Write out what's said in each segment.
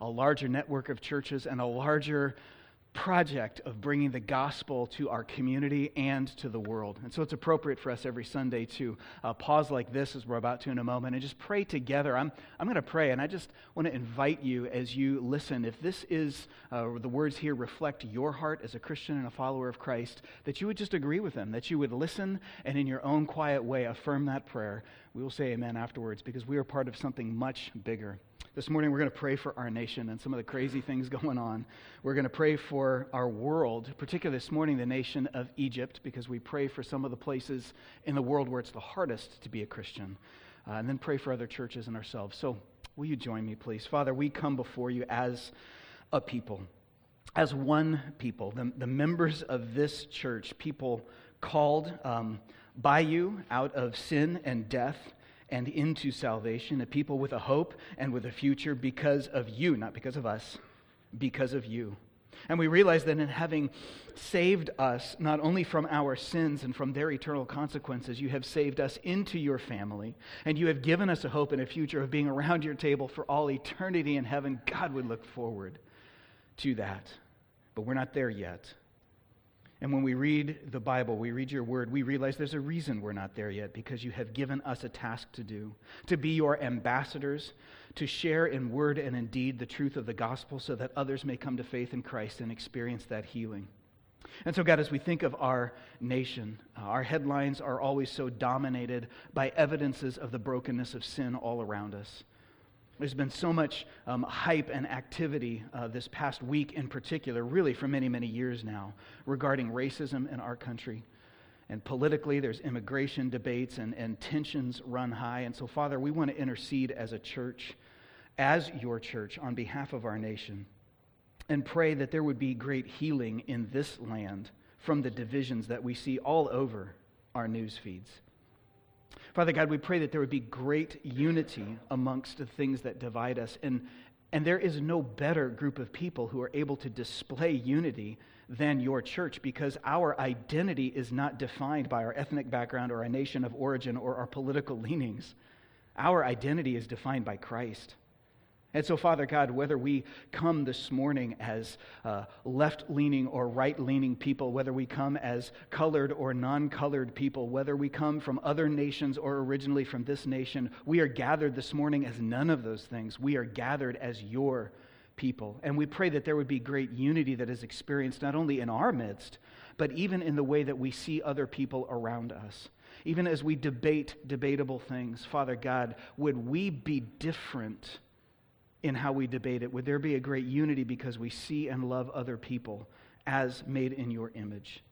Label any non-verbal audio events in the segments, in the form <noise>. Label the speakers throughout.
Speaker 1: a larger network of churches, and a larger project of bringing the gospel to our community and to the world. And so it's appropriate for us every Sunday to uh, pause like this, as we're about to in a moment, and just pray together. I'm, I'm going to pray, and I just want to invite you as you listen, if this is, uh, the words here reflect your heart as a Christian and a follower of Christ, that you would just agree with them, that you would listen and in your own quiet way affirm that prayer. We will say amen afterwards because we are part of something much bigger. This morning, we're going to pray for our nation and some of the crazy things <laughs> going on. We're going to pray for our world, particularly this morning, the nation of Egypt, because we pray for some of the places in the world where it's the hardest to be a Christian. Uh, and then pray for other churches and ourselves. So, will you join me, please? Father, we come before you as a people, as one people, the, the members of this church, people called um, by you out of sin and death and into salvation, a people with a hope and with a future because of you, not because of us, because of you. And we realize that in having saved us, not only from our sins and from their eternal consequences, you have saved us into your family. And you have given us a hope and a future of being around your table for all eternity in heaven. God would look forward to that. But we're not there yet. And when we read the Bible, we read your word, we realize there's a reason we're not there yet because you have given us a task to do to be your ambassadors, to share in word and in deed the truth of the gospel so that others may come to faith in Christ and experience that healing. And so, God, as we think of our nation, uh, our headlines are always so dominated by evidences of the brokenness of sin all around us. There's been so much um, hype and activity uh, this past week, in particular, really for many, many years now, regarding racism in our country. And politically, there's immigration debates and, and tensions run high. And so, Father, we want to intercede as a church, as your church, on behalf of our nation, and pray that there would be great healing in this land from the divisions that we see all over our news feeds. Father God, we pray that there would be great unity amongst the things that divide us. And, and there is no better group of people who are able to display unity than your church because our identity is not defined by our ethnic background or our nation of origin or our political leanings. Our identity is defined by Christ. And so, Father God, whether we come this morning as uh, left leaning or right leaning people, whether we come as colored or non colored people, whether we come from other nations or originally from this nation, we are gathered this morning as none of those things. We are gathered as your people. And we pray that there would be great unity that is experienced not only in our midst, but even in the way that we see other people around us. Even as we debate debatable things, Father God, would we be different? In how we debate it? Would there be a great unity because we see and love other people as made in your image?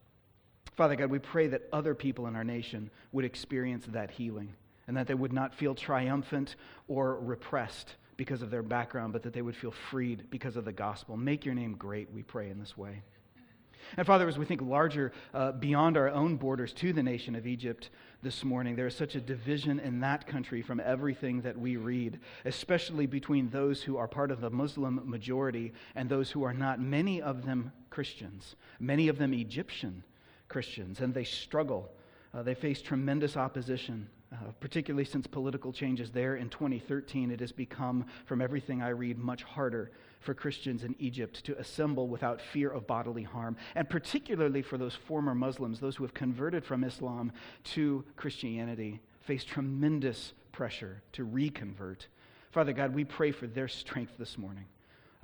Speaker 1: Father God, we pray that other people in our nation would experience that healing and that they would not feel triumphant or repressed because of their background, but that they would feel freed because of the gospel. Make your name great, we pray in this way. And Father, as we think larger uh, beyond our own borders to the nation of Egypt this morning, there is such a division in that country from everything that we read, especially between those who are part of the Muslim majority and those who are not, many of them Christians, many of them Egyptian Christians, and they struggle. Uh, they face tremendous opposition. Uh, particularly since political changes there in 2013, it has become, from everything I read, much harder for Christians in Egypt to assemble without fear of bodily harm, and particularly for those former Muslims, those who have converted from Islam to Christianity, face tremendous pressure to reconvert. Father God, we pray for their strength this morning.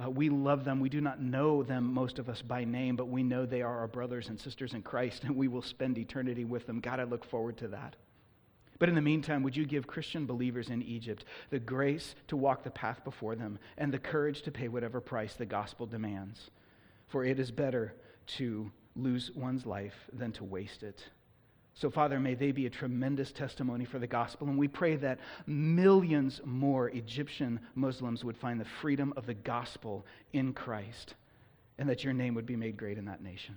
Speaker 1: Uh, we love them. We do not know them, most of us, by name, but we know they are our brothers and sisters in Christ, and we will spend eternity with them. God, I look forward to that. But in the meantime, would you give Christian believers in Egypt the grace to walk the path before them and the courage to pay whatever price the gospel demands? For it is better to lose one's life than to waste it. So, Father, may they be a tremendous testimony for the gospel. And we pray that millions more Egyptian Muslims would find the freedom of the gospel in Christ and that your name would be made great in that nation.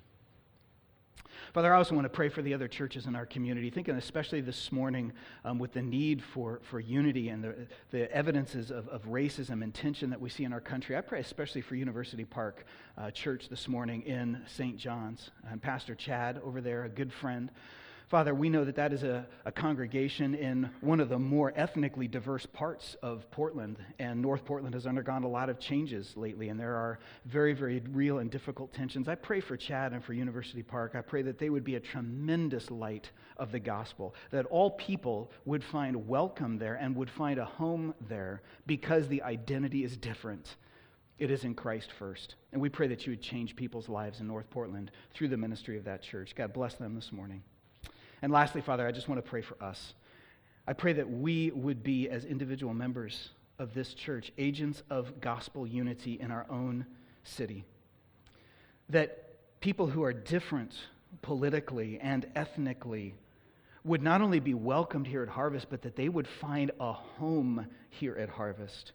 Speaker 1: Father, I also want to pray for the other churches in our community, thinking especially this morning um, with the need for, for unity and the, the evidences of, of racism and tension that we see in our country. I pray especially for University Park uh, Church this morning in St. John's. And Pastor Chad over there, a good friend Father, we know that that is a, a, congregation in one of the more ethnically diverse parts of Portland. And North Portland has undergone a lot of changes lately, and there are very, very real and difficult tensions. I pray for Chad and for University Park. I pray that they would be a tremendous light of the gospel, that all people would find welcome there and would find a home there because the identity is different. It is in Christ first. And we pray that you would change people's lives in North Portland through the ministry of that church. God bless them this morning. And lastly, Father, I just want to pray for us. I pray that we would be, as individual members of this church, agents of gospel unity in our own city. That people who are different politically and ethnically would not only be welcomed here at Harvest, but that they would find a home here at Harvest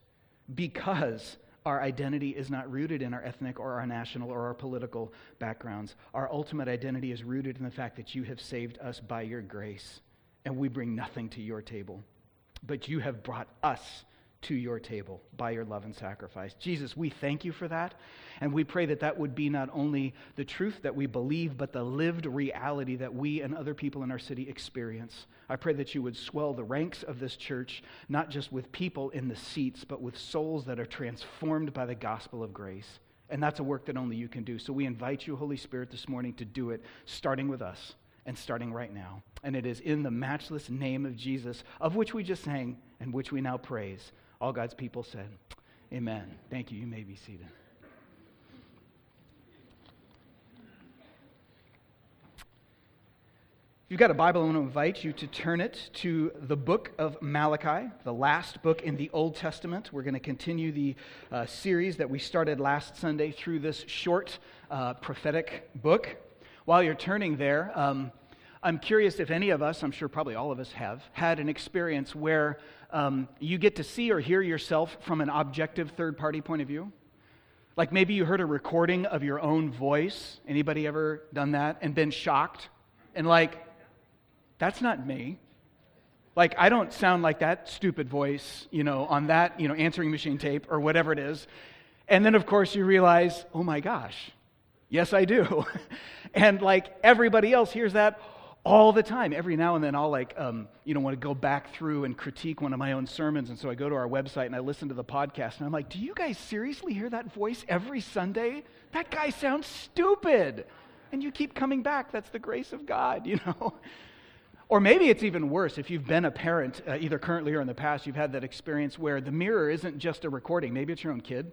Speaker 1: because our identity is not rooted in our ethnic or our national or our political backgrounds. Our ultimate identity is rooted in the fact that you have saved us by your grace, and we bring nothing to your table. But you have brought us to your table by your love and sacrifice. Jesus, we thank you for that. And we pray that that would be not only the truth that we believe, but the lived reality that we and other people in our city experience. I pray that you would swell the ranks of this church, not just with people in the seats, but with souls that are transformed by the gospel of grace. And that's a work that only you can do. So we invite you, Holy Spirit, this morning to do it, starting with us and starting right now. And it is in the matchless name of Jesus, of which we just sang and which we now praise. All God's people said, Amen. Thank you. You may be seated. If you've got a Bible, I want to invite you to turn it to the book of Malachi, the last book in the Old Testament. We're going to continue the uh, series that we started last Sunday through this short uh, prophetic book. While you're turning there, um, I'm curious if any of us, I'm sure probably all of us have, had an experience where um, you get to see or hear yourself from an objective third party point of view. Like maybe you heard a recording of your own voice. Anybody ever done that and been shocked? And like, that's not me. Like, I don't sound like that stupid voice, you know, on that, you know, answering machine tape or whatever it is. And then, of course, you realize, oh my gosh, yes, I do. <laughs> and like everybody else hears that, all the time. Every now and then, I'll like, um, you know, want to go back through and critique one of my own sermons, and so I go to our website and I listen to the podcast, and I'm like, do you guys seriously hear that voice every Sunday? That guy sounds stupid, and you keep coming back. That's the grace of God, <laughs> you know. Or maybe it's even worse if you've been a parent, uh, either currently or in the past, you've had that experience where the mirror isn't just a recording. Maybe it's your own kid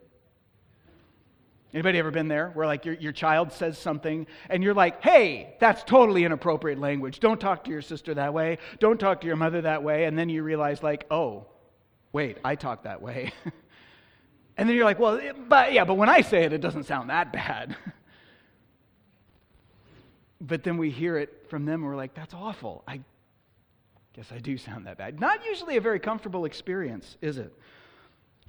Speaker 1: Anybody ever been there where like your, your child says something and you're like, hey, that's totally inappropriate language. Don't talk to your sister that way. Don't talk to your mother that way. And then you realize like, oh, wait, I talk that way. <laughs> and then you're like, well, but yeah, but when I say it, it doesn't sound that bad. <laughs> but then we hear it from them and we're like, that's awful. I guess I do sound that bad. Not usually a very comfortable experience, is it?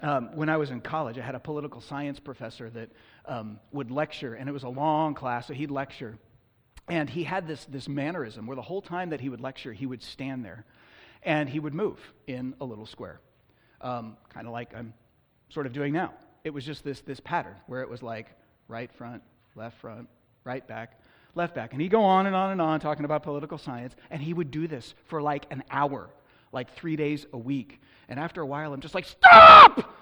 Speaker 1: Um, when I was in college, I had a political science professor that um, would lecture, and it was a long class, so he'd lecture. And he had this, this mannerism where the whole time that he would lecture, he would stand there and he would move in a little square, um, kind of like I'm sort of doing now. It was just this, this pattern where it was like right front, left front, right back, left back. And he'd go on and on and on talking about political science, and he would do this for like an hour, like three days a week. And after a while, I'm just like, stop!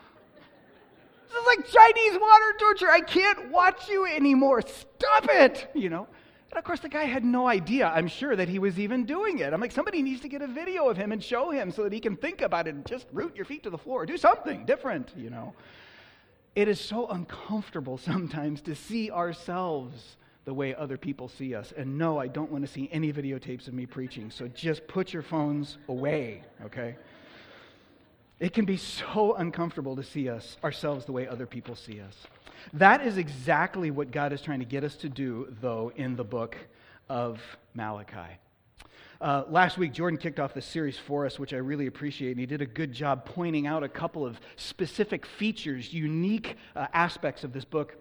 Speaker 1: Like Chinese water torture. I can't watch you anymore. Stop it! You know? And of course, the guy had no idea, I'm sure, that he was even doing it. I'm like, somebody needs to get a video of him and show him so that he can think about it and just root your feet to the floor. Do something different, you know? It is so uncomfortable <laughs> sometimes to see ourselves the way other people see us. And no, I don't want to see any videotapes of me preaching. So just put your phones away, okay? It can be so uncomfortable to see us ourselves the way other people see us. That is exactly what God is trying to get us to do, though, in the book of Malachi. Uh, last week, Jordan kicked off this series for us, which I really appreciate, and he did a good job pointing out a couple of specific features, unique uh, aspects of this book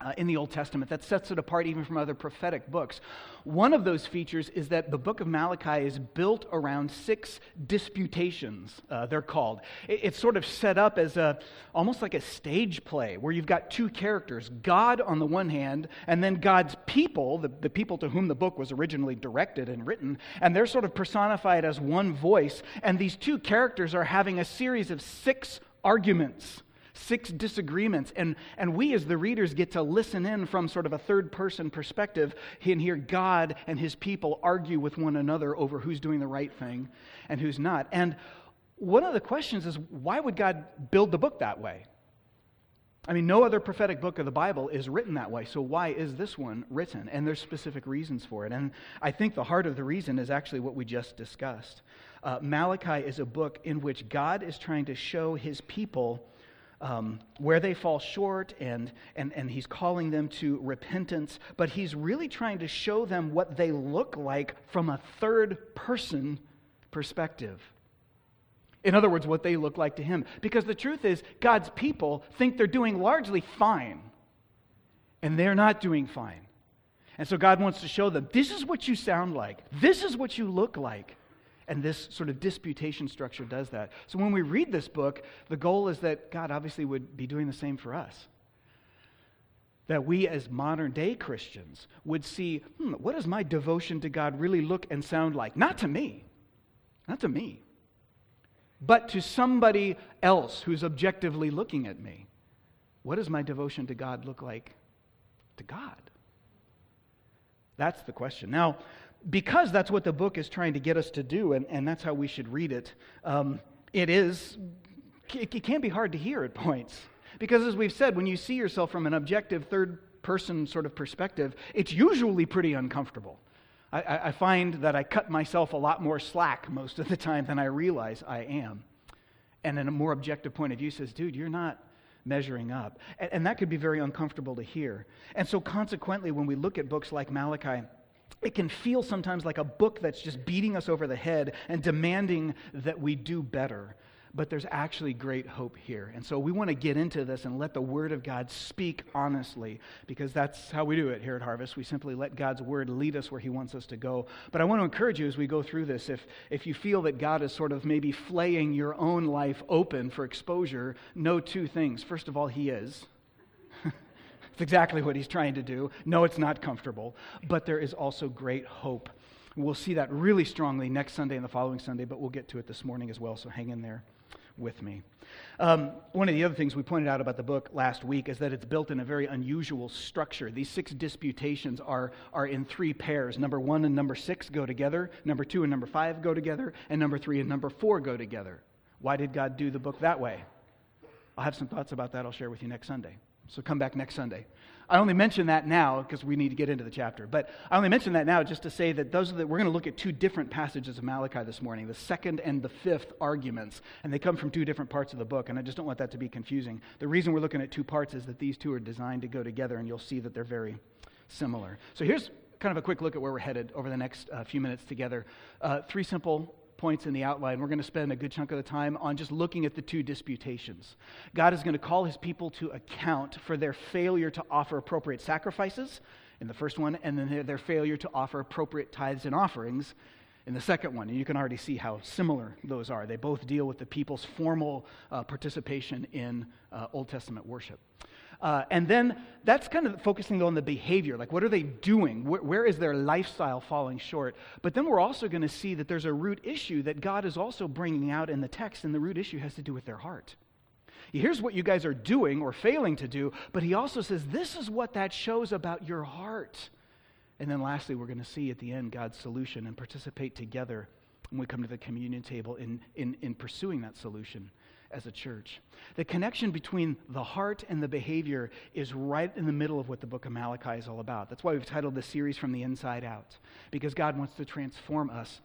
Speaker 1: uh, in the Old Testament that sets it apart even from other prophetic books. One of those features is that the book of Malachi is built around six disputations, uh, they're called. It, it's sort of set up as a, almost like a stage play where you've got two characters God on the one hand, and then God's people, the, the people to whom the book was originally directed and written, and they're sort of personified as one voice. And these two characters are having a series of six arguments six disagreements. And, and we, as the readers, get to listen in from sort of a third person perspective and hear God and his people argue with one another over who's doing the right thing and who's not. And one of the questions is why would God build the book that way? I mean, no other prophetic book of the Bible is written that way. So why is this one written? And there's specific reasons for it. And I think the heart of the reason is actually what we just discussed. Uh, Malachi is a book in which God is trying to show his people um, where they fall short, and, and, and he's calling them to repentance, but he's really trying to show them what they look like from a third person perspective. In other words, what they look like to him. Because the truth is, God's people think they're doing largely fine, and they're not doing fine. And so God wants to show them this is what you sound like, this is what you look like. And this sort of disputation structure does that. So when we read this book, the goal is that God obviously would be doing the same for us. That we, as modern day Christians, would see hmm, what does my devotion to God really look and sound like? Not to me, not to me, but to somebody else who's objectively looking at me. What does my devotion to God look like to God? That's the question. Now, because that's what the book is trying to get us to do, and, and that's how we should read it, um, it is, it, it can be hard to hear at points. Because as we've said, when you see yourself from an objective third person sort of perspective, it's usually pretty uncomfortable. I, I, find that I cut myself a lot more slack most of the time than I realize I am. And in a more objective point of view says, dude, you're not measuring up. And, and that could be very uncomfortable to hear. And so, consequently, when we look at books like Malachi, it can feel sometimes like a book that's just beating us over the head and demanding that we do better. But there's actually great hope here. And so we want to get into this and let the Word of God speak honestly, because that's how we do it here at Harvest. We simply let God's Word lead us where He wants us to go. But I want to encourage you as we go through this if, if you feel that God is sort of maybe flaying your own life open for exposure, know two things. First of all, He is. It's exactly what he's trying to do. No, it's not comfortable, but there is also great hope. We'll see that really strongly next Sunday and the following Sunday, but we'll get to it this morning as well, so hang in there with me. Um, one of the other things we pointed out about the book last week is that it's built in a very unusual structure. These six disputations are, are in three pairs. Number one and number six go together, number two and number five go together, and number three and number four go together. Why did God do the book that way? I'll have some thoughts about that I'll share with you next Sunday. So come back next Sunday. I only mention that now because we need to get into the chapter. But I only mention that now just to say that those that we're going to look at two different passages of Malachi this morning, the second and the fifth arguments, and they come from two different parts of the book. And I just don't want that to be confusing. The reason we're looking at two parts is that these two are designed to go together, and you'll see that they're very similar. So here's kind of a quick look at where we're headed over the next uh, few minutes together. Uh, three simple points in the outline, we're going to spend a good chunk of the time on just looking at the two disputations. God is going to call his people to account for their failure to offer appropriate sacrifices in the first one, and then their, failure to offer appropriate tithes and offerings in the second one. And you can already see how similar those are. They both deal with the people's formal uh, participation in uh, Old Testament worship. Uh, and then that's kind of focusing on the behavior. Like, what are they doing? where, where is their lifestyle falling short? But then we're also going to see that there's a root issue that God is also bringing out in the text, and the root issue has to do with their heart. Here's what you guys are doing or failing to do, but he also says, This is what that shows about your heart. And then lastly, we're going to see at the end God's solution and participate together when we come to the communion table in, in, in pursuing that solution as a church. The connection between the heart and the behavior is right in the middle of what the book of Malachi is all about. That's why we've titled this series From the Inside Out, because God wants to transform us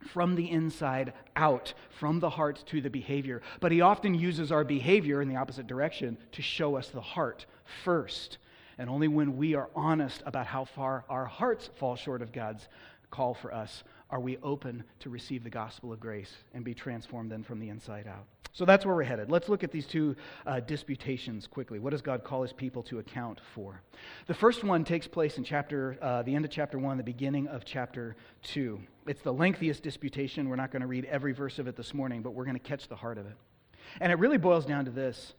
Speaker 1: from the inside out, from the heart to the behavior. But He often uses our behavior in the opposite direction to show us the heart first. And only when we are honest about how far our hearts fall short of God's call for us are we open to receive the gospel of grace and be transformed then from the inside out. So that's where we're headed. Let's look at these two uh, disputations quickly. What does God call his people to account for? The first one takes place in chapter, uh, the end of chapter 1, the beginning of chapter 2. It's the lengthiest disputation. We're not going to read every verse of it this morning, but we're going to catch the heart of it. And it really boils down to this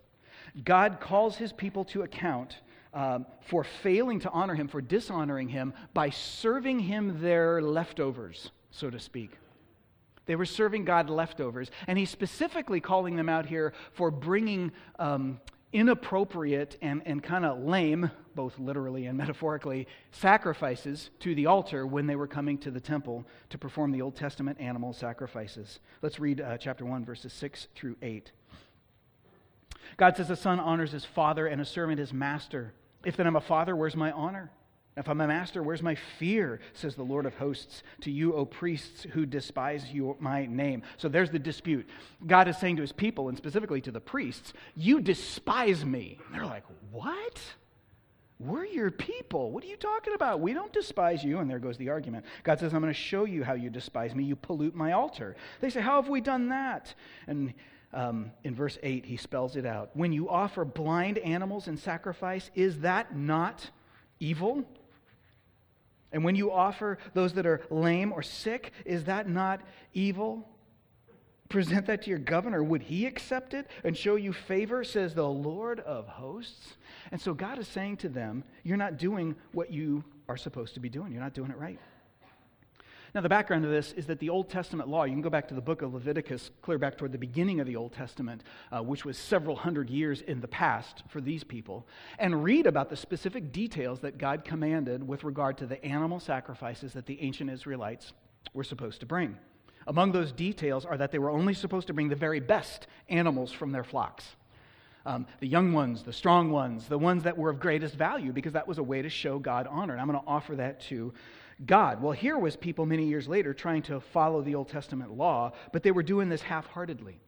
Speaker 1: God calls his people to account um, for failing to honor him, for dishonoring him, by serving him their leftovers, so to speak. They were serving God leftovers. And he's specifically calling them out here for bringing um, inappropriate and, and kind of lame, both literally and metaphorically, sacrifices to the altar when they were coming to the temple to perform the Old Testament animal sacrifices. Let's read uh, chapter 1, verses 6 through 8. God says, A son honors his father and a servant his master. If then I'm a father, where's my honor? If I'm a master, where's my fear, says the Lord of hosts, to you, O priests who despise you, my name. So there's the dispute. God is saying to his people, and specifically to the priests, You despise me. And they're like, What? We're your people. What are you talking about? We don't despise you. And there goes the argument. God says, I'm going to show you how you despise me. You pollute my altar. They say, How have we done that? And um, in verse 8, he spells it out. When you offer blind animals in sacrifice, is that not evil? And when you offer those that are lame or sick, is that not evil? Present that to your governor. Would he accept it and show you favor, says the Lord of hosts? And so God is saying to them, You're not doing what you are supposed to be doing. You're not doing it right. Now, the background of this is that the Old Testament law, you can go back to the book of Leviticus, clear back toward the beginning of the Old Testament, uh, which was several hundred years in the past for these people, and read about the specific details that God commanded with regard to the animal sacrifices that the ancient Israelites were supposed to bring. Among those details are that they were only supposed to bring the very best animals from their flocks. Um, the young ones, the strong ones, the ones that were of greatest value, because that was a way to show God honor. And I'm going to offer that to God. Well, here was people many years later trying to follow the Old Testament law, but they were doing this half heartedly.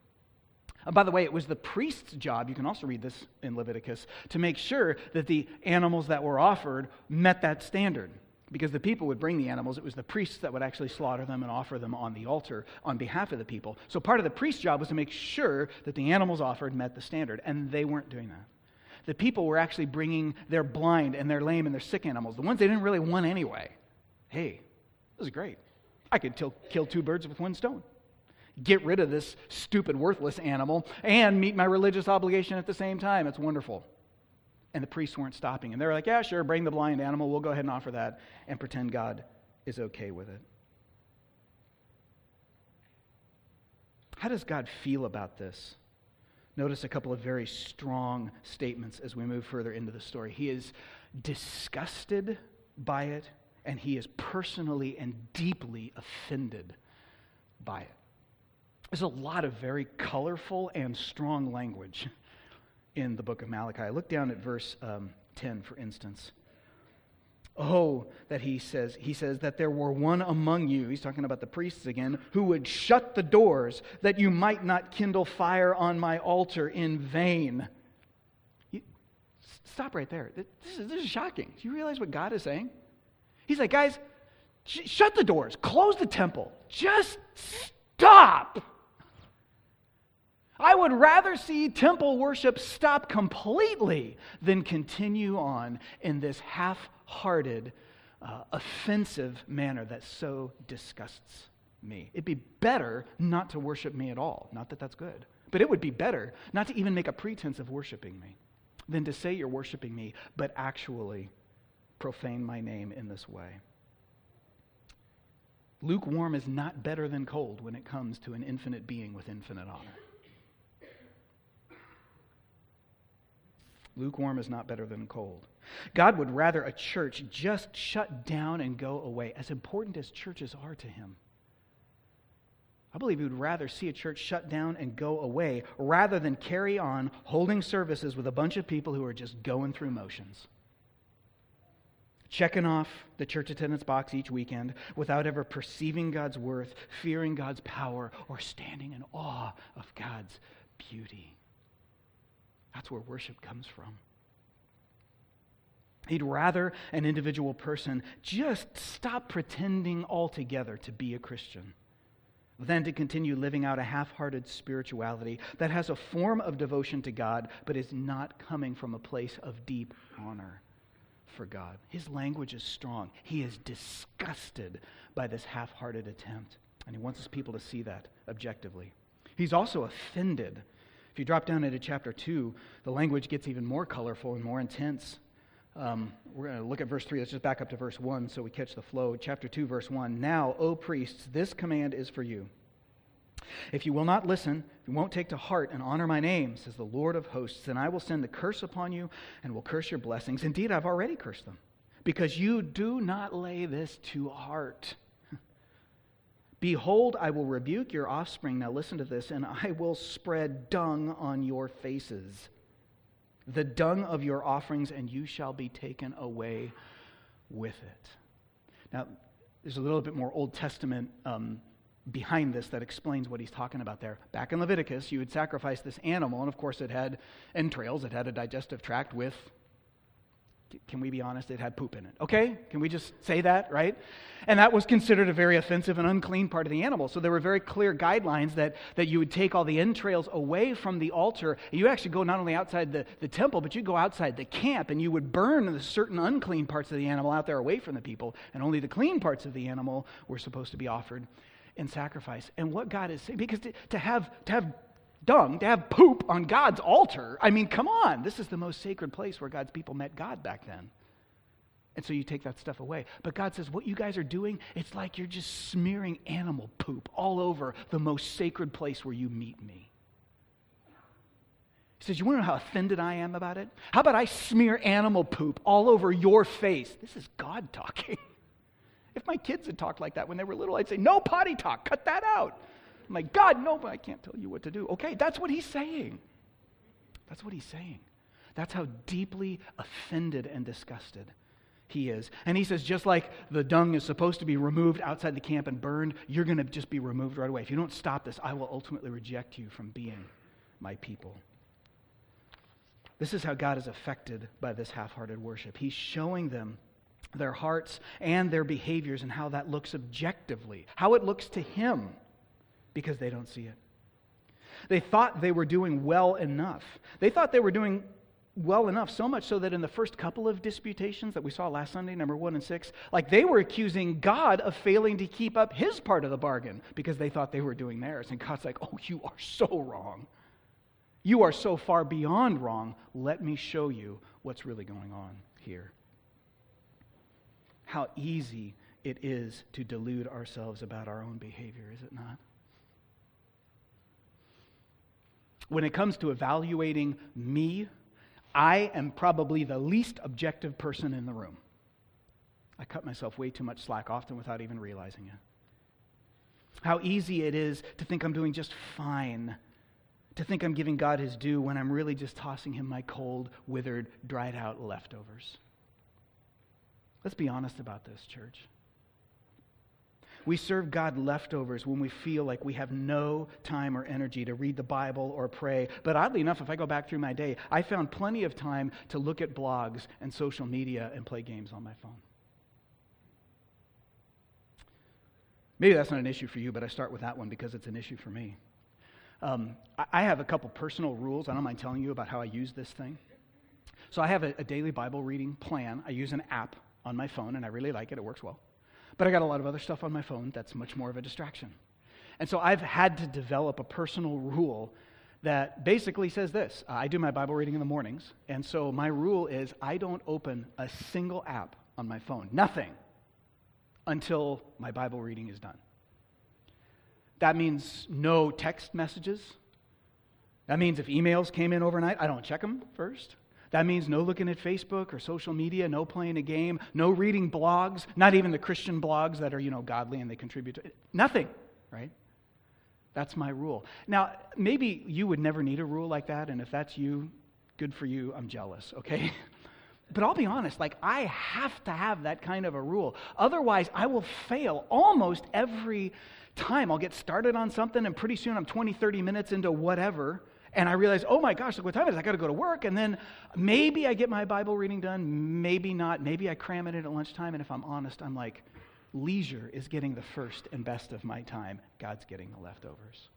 Speaker 1: Uh, by the way, it was the priest's job, you can also read this in Leviticus, to make sure that the animals that were offered met that standard. Because the people would bring the animals, it was the priests that would actually slaughter them and offer them on the altar on behalf of the people. So part of the priest's job was to make sure that the animals offered met the standard, and they weren't doing that. The people were actually bringing their blind and their lame and their sick animals, the ones they didn't really want anyway hey, this is great. I could kill two birds with one stone. Get rid of this stupid, worthless animal and meet my religious obligation at the same time. It's wonderful. And the priests weren't stopping. And they were like, yeah, sure, bring the blind animal. We'll go ahead and offer that and pretend God is okay with it. How does God feel about this? Notice a couple of very strong statements as we move further into the story. He is disgusted by it and he is personally and deeply offended by it. There's a lot of very colorful and strong language in the book of Malachi. Look down at verse um, 10, for instance. Oh, that he says, he says that there were one among you, he's talking about the priests again, who would shut the doors that you might not kindle fire on my altar in vain. You, stop right there. This is, this is shocking. Do you realize what God is saying? He's like, guys, sh- shut the doors, close the temple, just stop. I would rather see temple worship stop completely than continue on in this half hearted, uh, offensive manner that so disgusts me. It'd be better not to worship me at all. Not that that's good, but it would be better not to even make a pretense of worshiping me than to say you're worshiping me, but actually profane my name in this way. Lukewarm is not better than cold when it comes to an infinite being with infinite honor. Lukewarm is not better than cold. God would rather a church just shut down and go away, as important as churches are to Him. I believe He would rather see a church shut down and go away rather than carry on holding services with a bunch of people who are just going through motions checking off the church attendance box each weekend without ever perceiving God's worth, fearing God's power, or standing in awe of God's beauty. That's where worship comes from. He'd rather an individual person just stop pretending altogether to be a Christian than to continue living out a half hearted spirituality that has a form of devotion to God, but is not coming from a place of deep honor for God. His language is strong. He is disgusted by this half hearted attempt, and he wants his people to see that objectively. He's also offended. If you drop down into chapter 2, the language gets even more colorful and more intense. Um, we're going to look at verse 3. Let's just back up to verse 1 so we catch the flow. Chapter 2, verse 1. Now, O priests, this command is for you. If you will not listen, if you won't take to heart and honor my name, says the Lord of hosts, then I will send the curse upon you and will curse your blessings. Indeed, I've already cursed them, because you do not lay this to heart. <laughs> Behold, I will rebuke your offspring. Now listen to this, and I will spread dung on your faces the dung of your offerings, and you shall be taken away with it. Now, there's a little bit more Old Testament um, behind this that explains what he's talking about there. Back in Leviticus, you would sacrifice this animal, and of course, it had entrails, it had a digestive tract with can we be honest? It had poop in it. Okay? Can we just say that, right? And that was considered a very offensive and unclean part of the animal. So there were very clear guidelines that, that you would take all the entrails away from the altar. You actually go not only outside the, the temple, but you'd go outside the camp and you would burn the certain unclean parts of the animal out there away from the people. And only the clean parts of the animal were supposed to be offered in sacrifice. And what God is saying, because to, to have, to have dung, to have poop on God's altar. I mean, come on. This is the most sacred place where God's people met God back then. And so you take that stuff away. But God says, what you guys are doing, it's like you're just smearing animal poop all over the most sacred place where you meet me. He says, You want to know how offended I am about it? How about I smear animal poop all over your face? This is God talking. <laughs> if my kids had talked like that when they were little, I'd say, No potty talk, cut that out. I'm like, God, no, but I can't tell you what to do. Okay, that's what he's saying. That's what he's saying. That's how deeply offended and disgusted he is. And he says, just like the dung is supposed to be removed outside the camp and burned, you're going to just be removed right away. If you don't stop this, I will ultimately reject you from being my people. This is how God is affected by this half hearted worship. He's showing them their hearts and their behaviors and how that looks objectively, how it looks to Him because they don't see it. They thought they were doing well enough. They thought they were doing well enough, so much so that in the first couple of disputations that we saw last Sunday, number one and six, like they were accusing God of failing to keep up his part of the bargain because they thought they were doing theirs. And God's like, oh, you are so wrong. You are so far beyond wrong. Let me show you what's really going on here. How easy it is to delude ourselves about our own behavior, is it not? When it comes to evaluating me, I am probably the least objective person in the room. I cut myself way too much slack, often without even realizing it. How easy it is to think I'm doing just fine, to think I'm giving God his due when I'm really just tossing him my cold, withered, dried out leftovers. Let's be honest about this, church. We serve God leftovers when we feel like we have no time or energy to read the Bible or pray. But oddly enough, if I go back through my day, I found plenty of time to look at blogs and social media and play games on my phone. Maybe that's not an issue for you, but I start with that one because it's an issue for me. Um, I have a couple personal rules. I don't mind telling you about how I use this thing. So I have a, a daily Bible reading plan. I use an app on my phone, and I really like it. It works well. But I got a lot of other stuff on my phone that's much more of a distraction. And so I've had to develop a personal rule that basically says this uh, I do my Bible reading in the mornings, and so my rule is I don't open a single app on my phone, nothing, until my Bible reading is done. That means no text messages. That means if emails came in overnight, I don't check them first. That means no looking at Facebook or social media, no playing a game, no reading blogs, not even the Christian blogs that are, you know, godly and they contribute to it. Nothing, right? That's my rule. Now, maybe you would never need a rule like that, and if that's you, good for you. I'm jealous, okay? <laughs> But I'll be honest, like, I have to have that kind of a rule. Otherwise, I will fail almost every time. I'll get started on something, and pretty soon I'm 20, 30 minutes into whatever, and I realize, oh my gosh, look what time it is. I got to go to work. And then maybe I get my Bible reading done, maybe not. Maybe I cram it in at lunchtime. And if I'm honest, I'm like, Leisure is getting the first and best of my time. God's getting the leftovers.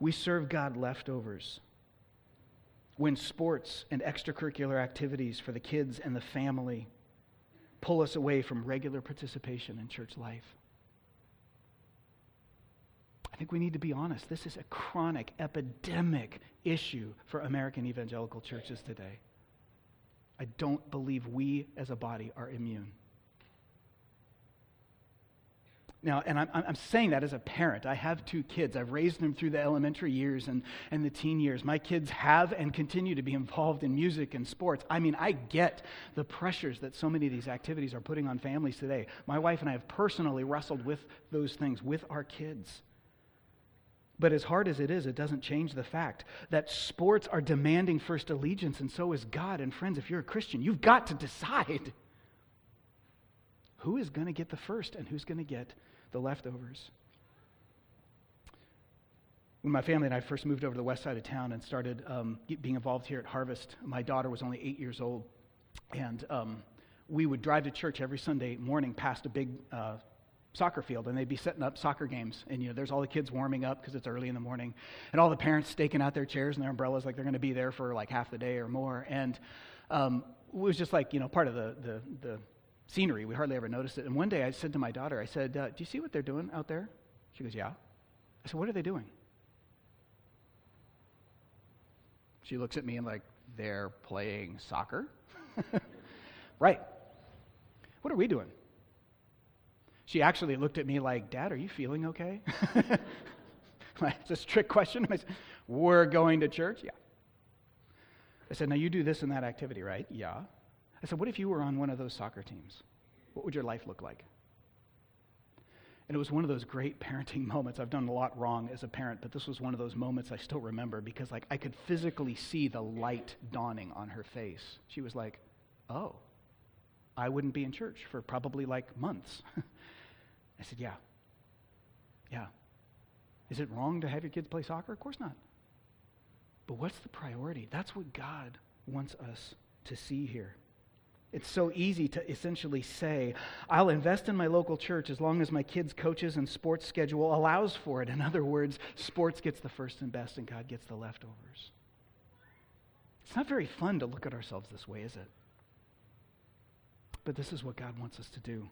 Speaker 1: We serve God leftovers when sports and extracurricular activities for the kids and the family pull us away from regular participation in church life. I think we need to be honest. This is a chronic, epidemic issue for American evangelical churches today. I don't believe we as a body are immune. Now, and I'm, I'm saying that as a parent. I have two kids. I've raised them through the elementary years and, and the teen years. My kids have and continue to be involved in music and sports. I mean, I get the pressures that so many of these activities are putting on families today. My wife and I have personally wrestled with those things with our kids. But as hard as it is, it doesn't change the fact that sports are demanding first allegiance, and so is God. And friends, if you're a Christian, you've got to decide who is going to get the first and who's going to get the leftovers. When my family and I first moved over to the west side of town and started um, being involved here at Harvest, my daughter was only eight years old. And um, we would drive to church every Sunday morning past a big uh, soccer field, and they'd be setting up soccer games. And, you know, there's all the kids warming up because it's early in the morning, and all the parents staking out their chairs and their umbrellas like they're going to be there for like half the day or more. And um, it was just like, you know, part of the, the, the scenery. We hardly ever noticed it. And one day I said to my daughter, I said, uh, Do you see what they're doing out there? She goes, Yeah. I said, What are they doing? She looks at me and, like, they're playing soccer? <laughs> right. What are we doing? She actually looked at me like, Dad, are you feeling okay? <laughs> Is this a trick question? I said, We're going to church? Yeah. I said, Now you do this and that activity, right? Yeah. I said, What if you were on one of those soccer teams? What would your life look like? And it was one of those great parenting <laughs> moments. I've done a lot wrong as a parent, but this was one of those moments I still remember because like I could physically see the light dawning on her face. She was like, "Oh, I wouldn't be in church for probably like months." <laughs> I said, "Yeah. Yeah. Is it wrong to have your kids play soccer? Of course not. But what's the priority? That's what God wants us to see here. It's so easy to essentially say, I'll invest in my local church as long as my kids' coaches and sports schedule allows for it. In other words, sports gets the first and best, and God gets the leftovers. It's not very fun to look at ourselves this way, is it? But this is what God wants us to do.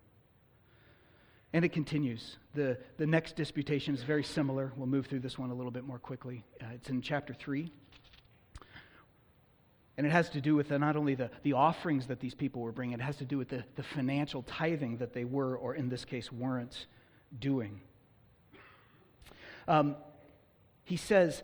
Speaker 1: And it continues. The, the next disputation is very similar. We'll move through this one a little bit more quickly. Uh, it's in chapter 3. And it has to do with the, not only the, the offerings that these people were bringing, it has to do with the, the financial tithing that they were, or in this case, weren't doing. Um, he says,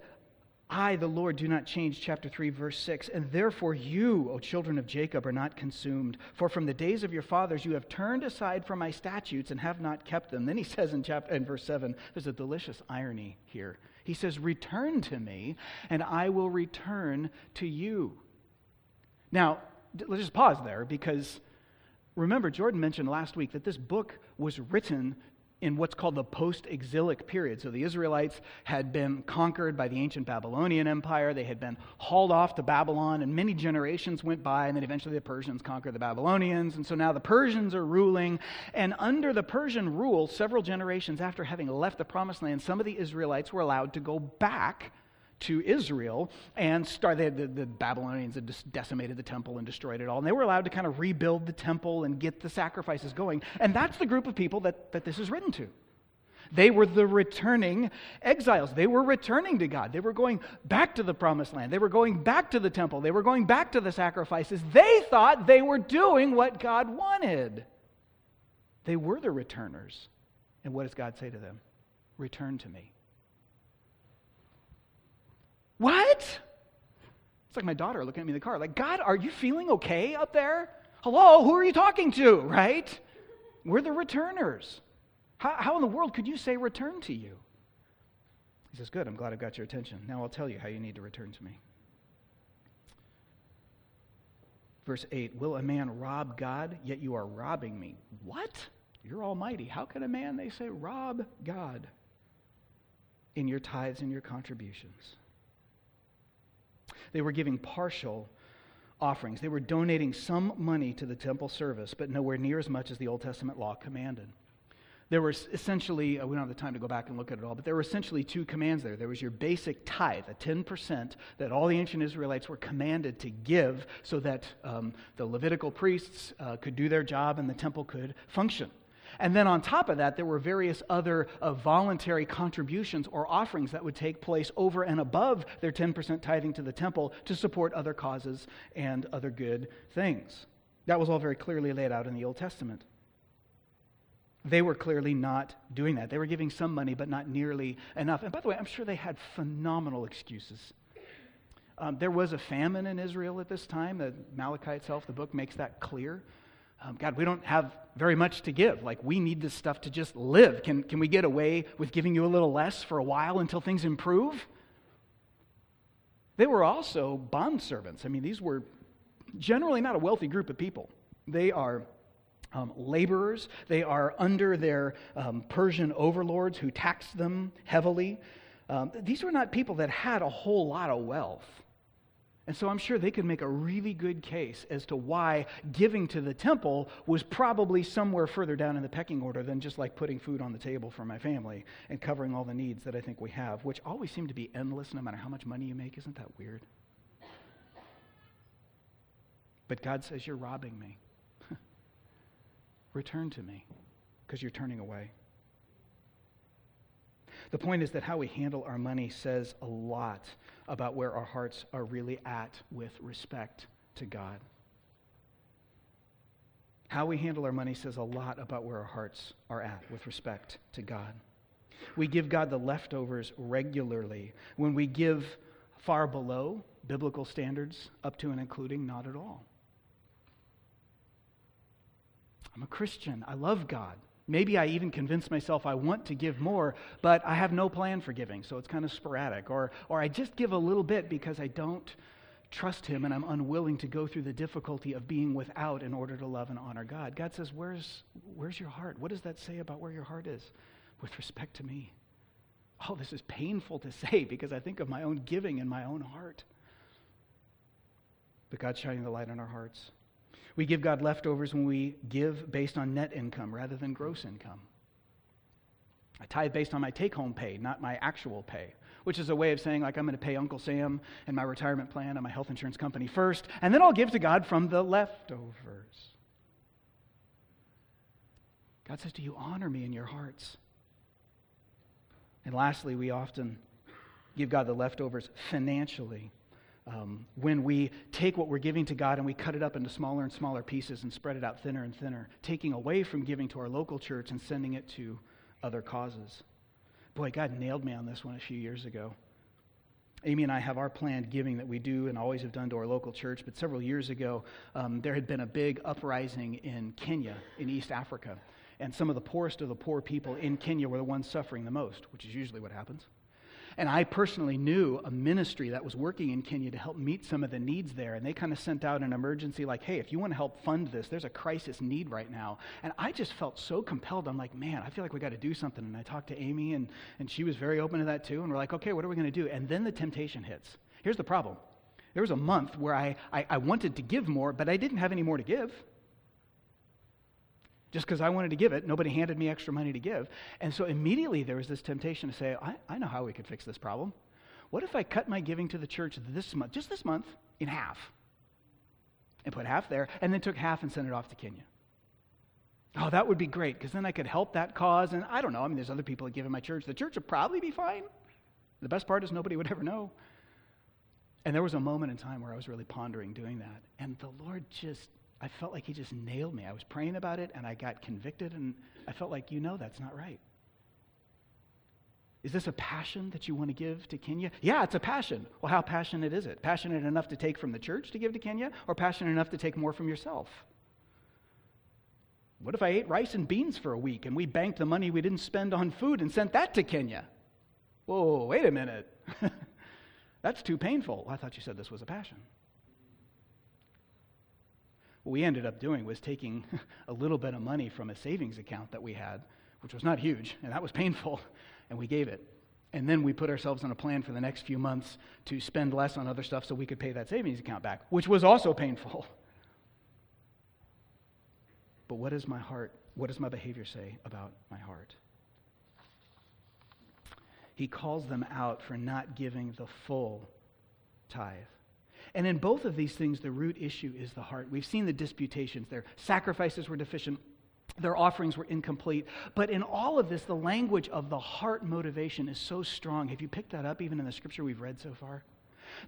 Speaker 1: I, the Lord, do not change, chapter 3, verse 6. And therefore, you, O children of Jacob, are not consumed. For from the days of your fathers, you have turned aside from my statutes and have not kept them. Then he says in, chapter, in verse 7, there's a delicious irony here. He says, Return to me, and I will return to you. Now, let's just pause there because remember, Jordan mentioned last week that this book was written in what's called the post exilic period. So the Israelites had been conquered by the ancient Babylonian Empire. They had been hauled off to Babylon, and many generations went by, and then eventually the Persians conquered the Babylonians. And so now the Persians are ruling. And under the Persian rule, several generations after having left the promised land, some of the Israelites were allowed to go back to Israel and start, they, the, the Babylonians had just decimated the temple and destroyed it all. And they were allowed to kind of rebuild the temple and get the sacrifices going. And that's the group of people that, that this is written to. They were the returning exiles. They were returning to God. They were going back to the promised land. They were going back to the temple. They were going back to the sacrifices. They thought they were doing what God wanted. They were the returners. And what does God say to them? Return to me. What? It's like my daughter looking at me in the car, like, God, are you feeling okay up there? Hello, who are you talking to, right? We're the returners. How, how in the world could you say return to you? He says, Good, I'm glad I've got your attention. Now I'll tell you how you need to return to me. Verse 8 Will a man rob God, yet you are robbing me? What? You're almighty. How can a man, they say, rob God in your tithes and your contributions? They were giving partial offerings. They were donating some money to the temple service, but nowhere near as much as the Old Testament law commanded. There were essentially, uh, we don't have the time to go back and look at it all, but there were essentially two commands there. There was your basic tithe, a 10% that all the ancient Israelites were commanded to give so that um, the Levitical priests uh, could do their job and the temple could function. And then on top of that, there were various other uh, voluntary contributions or offerings that would take place over and above their 10% tithing to the temple to support other causes and other good things. That was all very clearly laid out in the Old Testament. They were clearly not doing that. They were giving some money, but not nearly enough. And by the way, I'm sure they had phenomenal excuses. Um, there was a famine in Israel at this time. The Malachi itself, the book, makes that clear. Um, God, we don't have very much to give. Like, we need this stuff to just live. Can, can we get away with giving you a little less for a while until things improve? They were also bond servants. I mean, these were generally not a wealthy group of people. They are um, laborers, they are under their um, Persian overlords who taxed them heavily. Um, these were not people that had a whole lot of wealth. And so I'm sure they could make a really good case as to why giving to the temple was probably somewhere further down in the pecking order than just like putting food on the table for my family and covering all the needs that I think we have, which always seem to be endless no matter how much money you make. Isn't that weird? But God says, You're robbing me. <laughs> Return to me because you're turning away. The point is that how we handle our money says a lot about where our hearts are really at with respect to God. How we handle our money says a lot about where our hearts are at with respect to God. We give God the leftovers regularly. When we give far below biblical standards, up to and including, not at all. I'm a Christian. I love God. Maybe I even convince myself I want to give more, but I have no plan for giving, so it's kind of sporadic. Or, or I just give a little bit because I don't trust Him and I'm unwilling to go through the difficulty of being without in order to love and honor God. God says, Where's, where's your heart? What does that say about where your heart is with respect to me? Oh, this is painful to <laughs> say because I think of my own giving in my own heart. But God's shining the light on our hearts. We give God leftovers when we give based on net income rather than gross income. I tithe based on my take home pay, not my actual pay, which is a way of saying, like, I'm going to pay Uncle Sam and my retirement plan and my health insurance company first, and then I'll give to God from the leftovers. God says, Do you honor me in your hearts? And lastly, we often give God the leftovers financially. Um, when we take what we're giving to God and we cut it up into smaller and smaller pieces and spread it out thinner and thinner, taking away from giving to our local church and sending it to other causes. Boy, God nailed me on this one a few years ago. Amy and I have our planned giving that we do and always have done to our local church, but several years ago, um, there had been a big uprising in Kenya, in East Africa. And some of the poorest of the poor people in Kenya were the ones suffering the most, which is usually what happens. And I personally knew a ministry that was working in Kenya to help meet some of the needs there. And they kind of sent out an emergency, like, hey, if you want to help fund this, there's a crisis need right now. And I just felt so compelled. I'm like, man, I feel like we got to do something. And I talked to Amy, and, and she was very open to that too. And we're like, okay, what are we going to do? And then the temptation hits. Here's the problem there was a month where I, I, I wanted to give more, but I didn't have any more to give just because I wanted to give it. Nobody handed me extra money to give. And so immediately there was this temptation to say, I, I know how we could fix this problem. What if I cut my giving to the church this month, just this month, in half? And put half there, and then took half and sent it off to Kenya. Oh, that would be great, because then I could help that cause. And I don't know, I mean, there's other people that give in my church. The church would probably be fine. The best part is nobody would ever know. And there was a moment in time where I was really pondering doing that. And the Lord just I felt like he just nailed me. I was praying about it and I got convicted, and I felt like, you know, that's not right. Is this a passion that you want to give to Kenya? Yeah, it's a passion. Well, how passionate is it? Passionate enough to take from the church to give to Kenya, or passionate enough to take more from yourself? What if I ate rice and beans for a week and we banked the money we didn't spend on food and sent that to Kenya? Whoa, wait a minute. <laughs> That's too painful. I thought you said this was a passion. What we ended up doing was taking <laughs> a little bit of money from a savings account that we had, which was not huge, and that was <laughs> painful, and we gave it. And then we put ourselves on a plan for the next few months to spend less on other stuff so we could pay that savings account back, which was also painful. <laughs> But what does my heart, what does my behavior say about my heart? He calls them out for not giving the full tithe. And in both of these things, the root issue is the heart. We've seen the disputations. Their sacrifices were deficient, their offerings were incomplete. But in all of this, the language of the heart motivation is so strong. Have you picked that up even in the scripture we've read so far?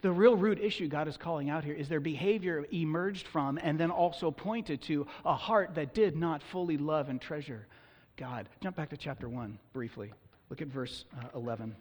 Speaker 1: The real root issue God is calling out here is their behavior emerged from and then also pointed to a heart that did not fully love and treasure God. Jump back to chapter 1 briefly. Look at verse uh, 11.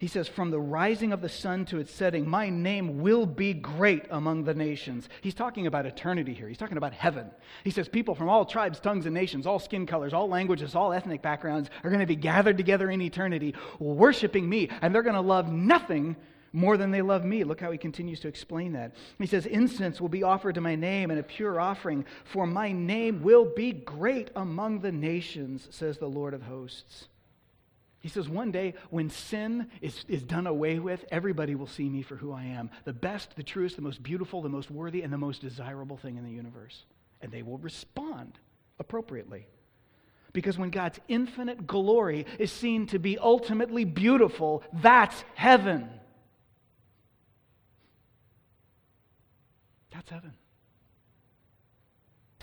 Speaker 1: He says, From the rising of the sun to its setting, my name will be great among the nations. He's talking about eternity here. He's talking about heaven. He says, People from all tribes, tongues, and nations, all skin colors, all languages, all ethnic backgrounds are going to be gathered together in eternity, worshiping me, and they're going to love nothing more than they love me. Look how he continues to explain that. He says, Incense will be offered to my name and a pure offering, for my name will be great among the nations, says the Lord of hosts. He says, one day when sin is, is done away with, everybody will see me for who I am the best, the truest, the most beautiful, the most worthy, and the most desirable thing in the universe. And they will respond appropriately. Because when God's infinite glory is seen to be ultimately beautiful, that's heaven. That's heaven.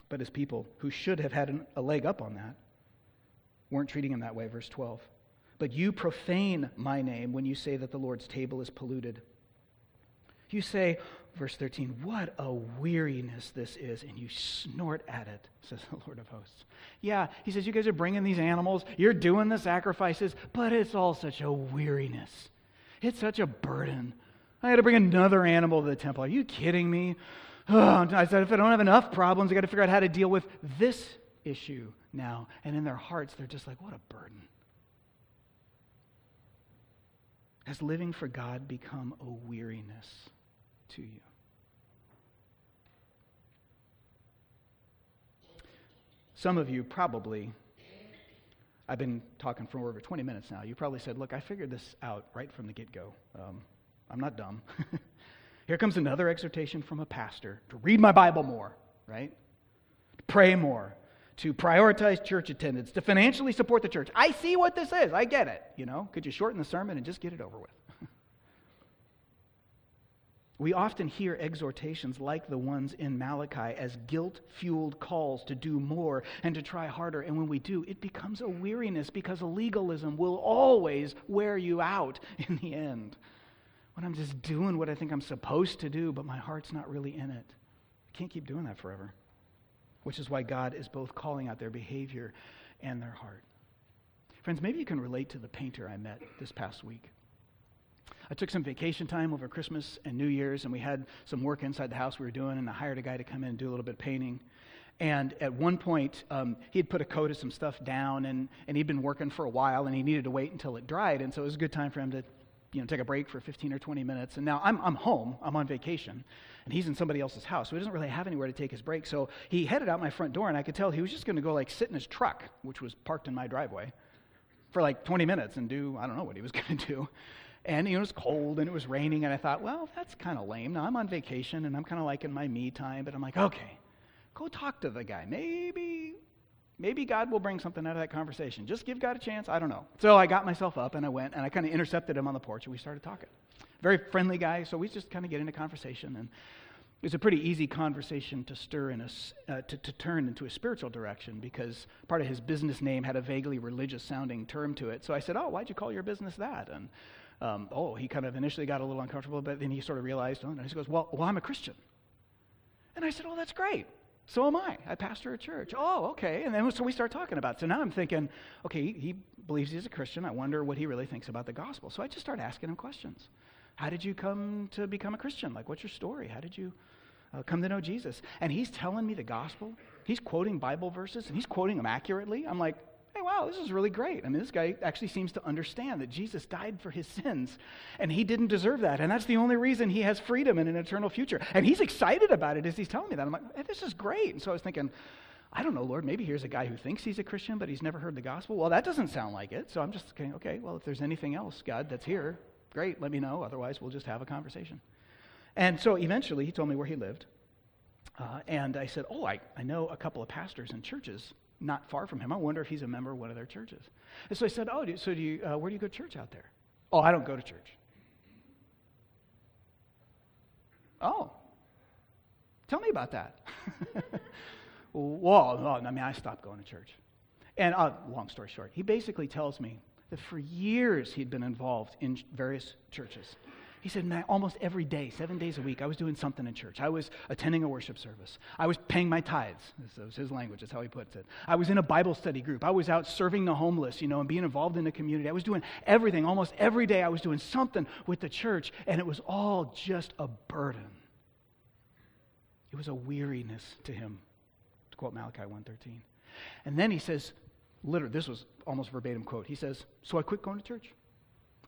Speaker 1: But his people, who should have had an, a leg up on that, weren't treating him that way. Verse 12. But you profane my name when you say that the Lord's table is polluted. You say, verse 13, what a weariness this is, and you snort at it, says the Lord of hosts. Yeah, he says, you guys are bringing these animals, you're doing the sacrifices, but it's all such a weariness. It's such a burden. I got to bring another animal to the temple. Are you kidding me? Oh, I said, if I don't have enough problems, I got to figure out how to deal with this issue now. And in their hearts, they're just like, what a burden. Has living for God become a weariness to you? Some of you probably, I've been talking for over 20 minutes now, you probably said, Look, I figured this out right from the get go. Um, I'm not dumb. <laughs> Here comes another exhortation from a pastor to read my Bible more, right? To pray more, to prioritize church attendance, to financially support the church. I see what this is. I get it. You know, could you shorten the sermon and just get it over with? <laughs> we often hear exhortations like the ones in Malachi as guilt fueled calls to do more and to try harder. And when we do, it becomes a weariness because legalism will always wear you out <laughs> in the end. When I'm just doing what I think I'm supposed to do, but my heart's not really in it. I can't keep doing that forever which is why God is both calling out their behavior and their heart. Friends, maybe you can relate to the painter I met this past week. I took some vacation time over Christmas and New Year's, and we had some work inside the house we were doing, and I hired a guy to come in and do a little bit of painting. And at one point, um, he had put a coat of some stuff down, and, and he'd been working for a while, and he needed to wait until it dried. And so it was a good time for him to you know, take a break for 15 or 20 minutes. And now I'm, I'm home, I'm on vacation and he's in somebody else's house, so he doesn't really have anywhere to take his break. So he headed out my front door, and I could tell he was just going to go like sit in his truck, which was parked in my driveway, for like 20 minutes and do I don't know what he was <laughs> going to do. And you know, it was cold and it was raining, and I thought, well, that's kind of lame. Now I'm on vacation and I'm kind of like in my me time, but I'm like, okay, go talk to the guy. Maybe maybe God will bring something out of that conversation. Just give God a chance. I don't know. So I got myself up and I went and I kind of intercepted him on the porch and we started talking. Very friendly guy, so we just kind of get into conversation. And it was a pretty easy conversation to stir in us, uh, to, to turn into a spiritual direction because part of his business name had a vaguely religious sounding term to it. So I said, Oh, why'd you call your business that? And um, oh, he kind of initially got a little uncomfortable, but then he sort of realized, oh, and he goes, well, well, I'm a Christian. And I said, Oh, that's great. So am I. I pastor a church. Oh, okay. And then so we start talking about it. So now I'm thinking, okay, he, he believes he's a Christian. I wonder what he really thinks about the gospel. So I just start asking him questions. How did you come to become a Christian? Like, what's your story? How did you uh, come to know Jesus? And he's telling me the gospel. He's quoting Bible verses and he's quoting them accurately. I'm like, hey, wow, this is really great. I mean, this guy actually seems to understand that Jesus died for his sins and he didn't deserve that. And that's the only reason he has freedom and an eternal future. And he's excited about it as he's telling me that. I'm like, hey, this is great. And so I was thinking, I don't know, Lord, maybe here's a guy who thinks he's a Christian, but he's never heard the gospel. Well, that doesn't sound like it. So I'm just saying, okay, well, if there's anything else, God, that's here, great, let me know. Otherwise, we'll just have a conversation. And so eventually, he told me where he lived. Uh, and I said, Oh, I, I know a couple of pastors and churches not far from him. I wonder if he's a member of one of their churches. And so I said, Oh, do, so do you, uh, where do you go to church out there? Oh, I don't go to church. Oh, tell me about that. <laughs> well, I mean, I stopped going to church. And uh, long story short, he basically tells me that for years he'd been involved in various churches. He said, man, almost every day, seven days a week, I was doing something in church. I was attending a worship service. I was paying my tithes. That was his language. That's how he puts it. I was in a Bible study group. I was out serving the homeless, you know, and being involved in the community. I was doing everything. Almost every day, I was doing something with the church, and it was all just a burden. It was a weariness to him, to quote Malachi 1.13. And then he says, literally, this was almost verbatim quote. He says, so I quit going to church,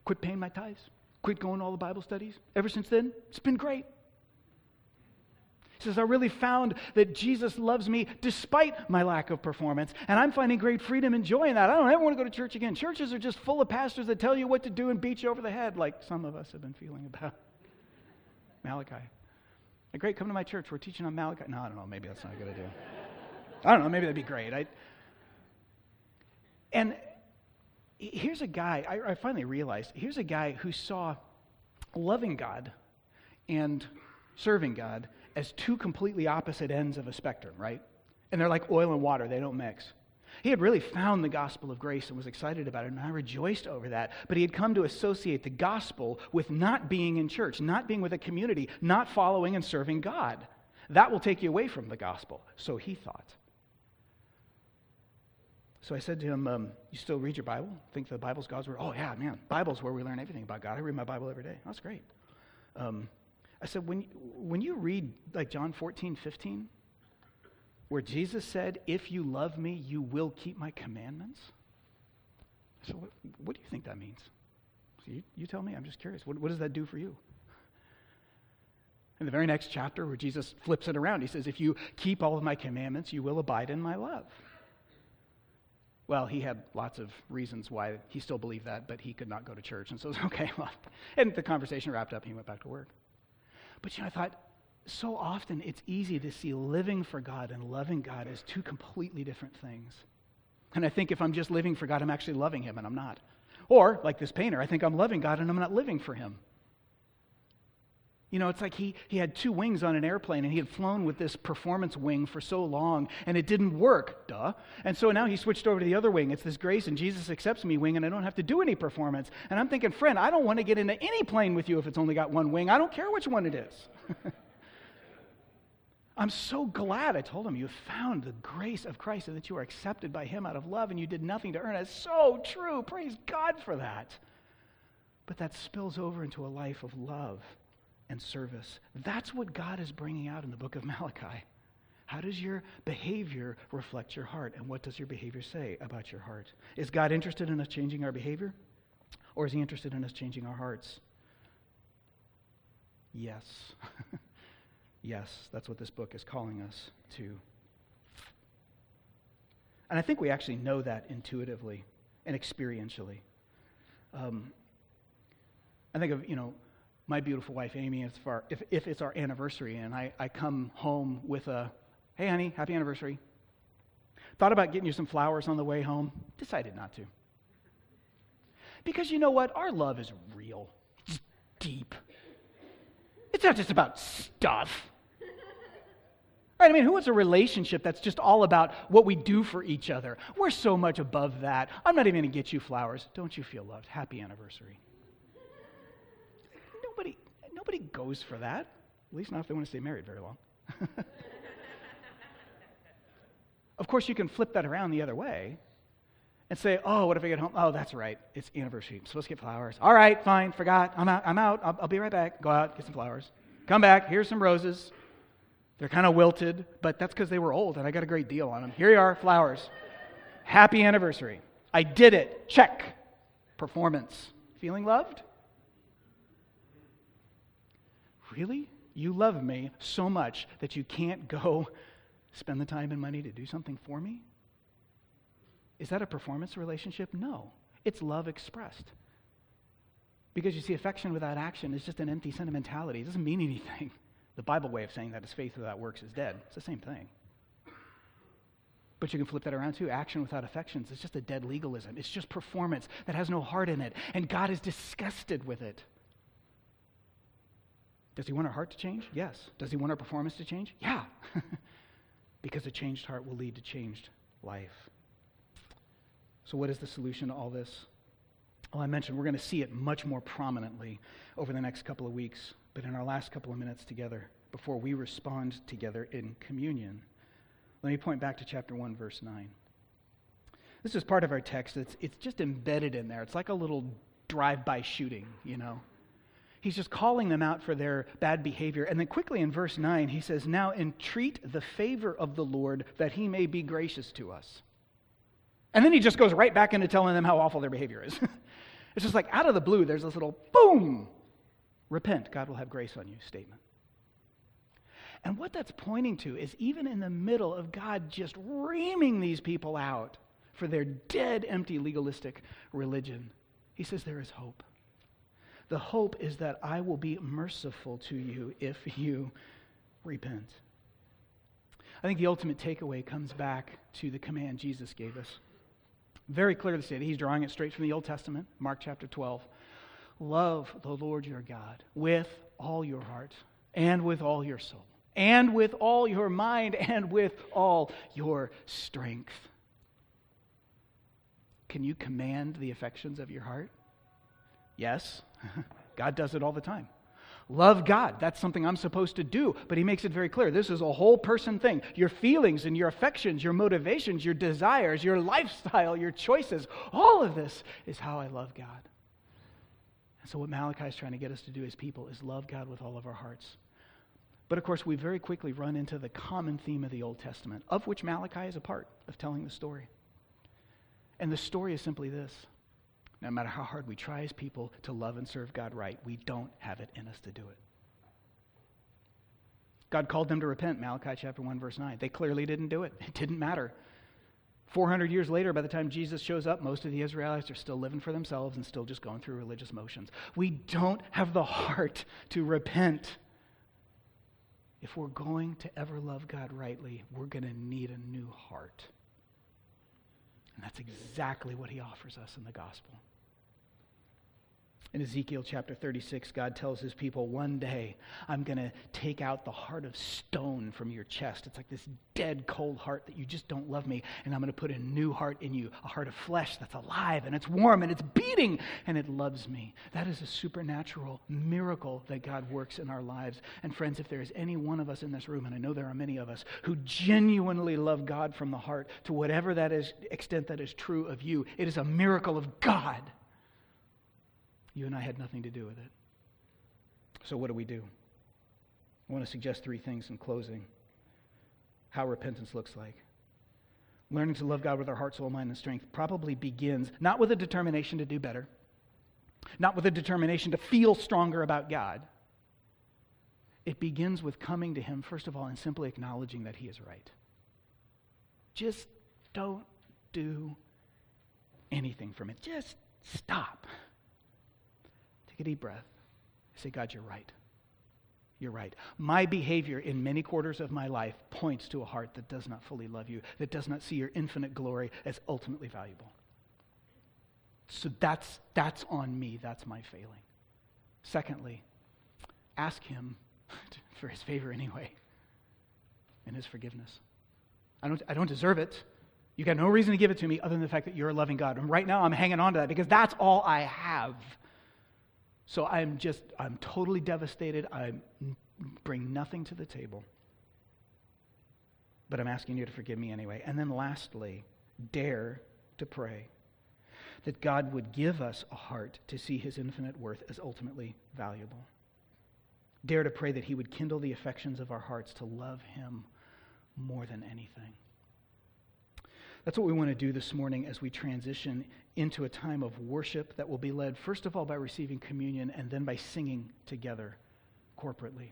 Speaker 1: quit paying my tithes quit going to all the Bible studies. Ever since then, it's been great. He says, I really found that Jesus loves me despite my lack of performance, and I'm finding great freedom and joy in that. I don't ever want to go to church again. Churches are just full of pastors that tell you what to do and beat you over the head, like some of us have been feeling about <laughs> Malachi. A great, come to my church. We're teaching on Malachi. No, I don't know. Maybe that's not a good idea. I don't know. Maybe that'd be great. I, and here's a guy, I, I finally realized, here's a guy who saw loving God and serving God as two completely opposite ends of a spectrum, right? And they're like oil and water, they don't mix. He had really found the gospel of grace and was excited about it, and I rejoiced over that. But he had come to associate the gospel with not being in church, not being with a community, not following and serving God. That will take you away from the gospel, so he thought. So I said to him, um, You still read your Bible? Think the Bible's God's Word? Oh, yeah, man. Bible's where we learn everything about God. I read my Bible every day. That's great. Um, I said, when, when you read like John 14, 15, where Jesus said, If you love me, you will keep my commandments. So, what, what do you think that means? So you, you tell me. I'm just curious. What, what does that do for you? In the very next chapter, where Jesus flips it around, he says, If you keep all of my commandments, you will abide in my love. Well, he had lots of reasons why he still believed that, but he could not go to church. And so it was <laughs> okay. Well, and the conversation wrapped up, And he went back to work. But you know, I thought, so often it's easy to see living for God and loving God as two completely different things. And I think if I'm just living for God, I'm actually loving Him, and I'm not. Or, like this painter, I think I'm loving God and I'm not living for Him. You know, it's like he, he had two wings on an airplane and he had flown with this performance wing for so long and it didn't work, duh. And so now he switched over to the other wing. It's this grace and Jesus accepts me wing and I don't have to do any performance. And I'm thinking, friend, I don't want to get into any plane with you if it's only got one wing. I don't care which one it is. <laughs> I'm so glad I told him you found the grace of Christ and that you are accepted by him out of love and you did nothing to earn it. So true. Praise God for that. But that spills over into a life of love and service. That's what God is bringing out in the book of <laughs> Malachi. How does your behavior reflect your heart? And what does your behavior say about your heart? Is God interested in us changing our behavior? Or is He interested in us changing our hearts? Yes. <laughs> yes, that's what this book is calling us to. And I think we actually know that intuitively and experientially. Um, I think of, you know, my beautiful wife Amy, if, if, if it's our anniversary and I, I come home with a, hey honey, happy anniversary. Thought about getting you some flowers on the way home, decided not to. Because you know what? Our love is real, it's deep. It's not just about stuff. Right? I mean, who wants a relationship that's just all about what we do for each other? We're so much above that. I'm not even going to get you flowers. Don't you feel loved? Happy anniversary. Nobody goes for that, at least not if they want to stay married very long. <laughs> of course, you can flip that around the other way and say, oh, what if I get home? Oh, that's right. It's anniversary. I'm supposed to get flowers. All right, fine, forgot. I'm out. I'm out. I'll, I'll be right back. Go out, get some flowers. Come back. Here's some roses. They're kind of wilted, but that's because they were old and I got a great deal on them. Here you are, flowers. Happy anniversary. I did it. Check. Performance. Feeling loved? Really? You love me so much that you can't go <laughs> spend the time and money to do something for me? Is that a performance relationship? No. It's love expressed. Because you see, affection without action is just an empty sentimentality. It doesn't mean anything. <laughs> The Bible way of saying that is faith without works is dead. It's the same thing. But you can flip that around too. Action without affections is just a dead legalism. It's just performance that has no heart in it. And God is disgusted with it. Does he want our heart to change? Yes. Does he want our performance to change? Yeah. <laughs> because a changed heart will lead to changed life. So, what is the solution to all this? Well, I mentioned we're going to see it much more prominently over the next couple of weeks, but in our last couple of minutes together, before we respond together in communion, let me point back to chapter 1, verse 9. This is part of our text. It's, it's just embedded in there. It's like a little drive by shooting, you know. He's just calling them out for their bad behavior. And then quickly in verse 9, he says, Now entreat the favor of the Lord that he may be gracious to us. And then he just goes right back into telling them how awful their behavior is. <laughs> it's just like out of the blue, there's this little boom, repent, God will have grace on you statement. And what that's pointing to is even in the middle of God just reaming these people out for their dead, empty, legalistic religion, he says there is hope. The hope is that I will be merciful to you if you repent. I think the ultimate takeaway comes back to the command Jesus gave us. Very clear to say that he's drawing it straight from the Old Testament, Mark chapter 12. Love the Lord your God with all your heart and with all your soul and with all your mind and with all your strength. Can you command the affections of your heart? Yes. <laughs> God does it all the time. Love God. That's something I'm supposed to do. But he makes it very clear. This is a whole person thing. Your feelings and your affections, your motivations, your desires, your lifestyle, your choices, all of this is how I love God. And so, what Malachi is trying to get us to do as people is love God with all of our hearts. But of course, we very quickly run into the common theme of the Old Testament, of which Malachi is a part of telling the story. And the story is simply this no matter how hard we try as people to love and serve God right, we don't have it in us to do it. God called them to repent, Malachi chapter 1, verse 9. They clearly didn't do it. It didn't matter. 400 years later, by the time Jesus shows up, most of the Israelites are still living for themselves and still just going through religious motions. We don't have the heart to repent. If we're going to ever love God rightly, we're going to need a new heart. And that's exactly what he offers us in the gospel. In Ezekiel chapter 36, God tells his people, One day I'm going to take out the heart of stone from your chest. It's like this dead, cold heart that you just don't love me. And I'm going to put a new heart in you, a heart of flesh that's alive and it's warm and it's beating and it loves me. That is a supernatural miracle that God works in our lives. And friends, if there is any one of us in this room, and I know there are many of us, who genuinely love God from the heart to whatever that is, extent that is true of you, it is a miracle of God you and I had nothing to do with it. So, what do we do? I want to suggest three things in closing how repentance looks like. Learning to love God with our heart, soul, mind, and strength probably begins not with a determination to do better, not with a determination to feel stronger about God. It begins with coming to Him, first of all, and simply acknowledging that He is right. Just don't do anything from it. Just stop. Take a deep breath. Say, God, you're right. You're right. My behavior in many quarters of my life points to a heart that does not fully love you, that does not see your infinite glory as ultimately valuable. So that's, that's on me. That's my failing. Secondly, ask Him <laughs> for His favor anyway and His forgiveness. I don't, I don't deserve it. You got no reason to give it to me other than the fact that you're a loving God. And right now I'm hanging on to that because that's all I have. So I'm just, I'm totally devastated. I bring nothing to the table. But I'm asking you to forgive me anyway. And then lastly, dare to pray that God would give us a heart to see his infinite worth as ultimately valuable. Dare to pray that he would kindle the affections of our hearts to love him more than anything. That's what we want to do this morning as we transition into a time of worship that will be led, first of all, by receiving communion and then by singing together corporately.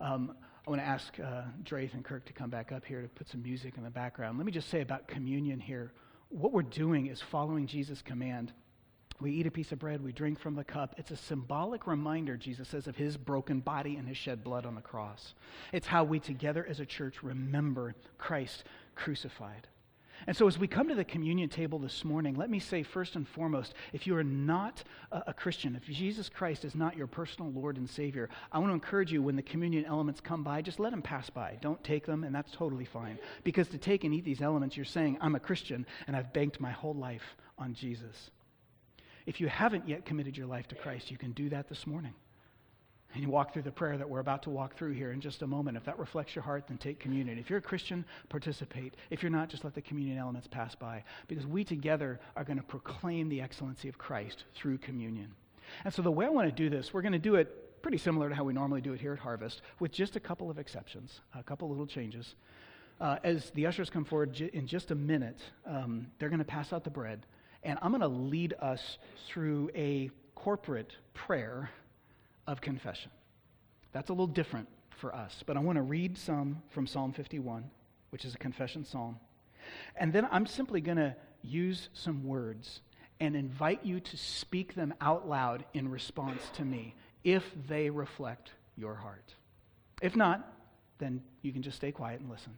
Speaker 1: Um, I want to ask uh, and Kirk to come back up here to put some music in the background. Let me just say about communion here. What we're doing is following Jesus' command. We eat a piece of bread, we drink from the cup. It's a symbolic reminder, Jesus says, of his broken body and his shed blood on the cross. It's how we together as a church remember Christ crucified. And so, as we come to the communion table this morning, let me say first and foremost if you are not a, Christian, if Jesus Christ is not your personal Lord and Savior, I want to encourage you when the communion elements come by, just let them pass by. Don't take them, and that's totally fine. Because to take and eat these elements, you're saying, I'm a Christian, and I've banked my whole life on Jesus. If you haven't yet committed your life to Christ, you can do that this morning and you walk through the prayer that we're about to walk through here in just a moment. If that reflects your heart, then take communion. If you're a Christian, participate. If you're not, just let the communion elements pass by because we together are going to proclaim the excellency of Christ through communion. And so, the way I want to do this, we're going to do it pretty similar to how we normally do it here at Harvest, with just a couple of exceptions, a couple little changes. Uh, as the ushers come forward in just a minute, um, they're going to pass out the bread, and I'm going to lead us through a corporate prayer of confession. That's a little different for us, but I want to read some from Psalm 51, which is a confession psalm. And then I'm simply going to use some words and invite you to speak them out loud in response to me if they reflect your heart. If not, then you can just stay quiet and listen.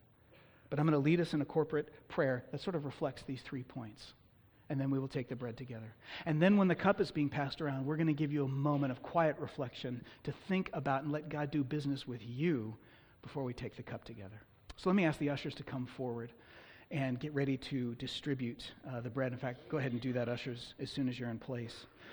Speaker 1: But I'm going to lead us in a corporate prayer that sort of reflects these three points and then we will take the bread together. And then when the cup is being passed around, we're going to give you a moment of quiet reflection to think about and let God do business with you before we take the cup together. So let me ask the ushers to come forward and get ready to distribute uh, the bread. In fact, go ahead and do that, ushers, as soon as you're in place.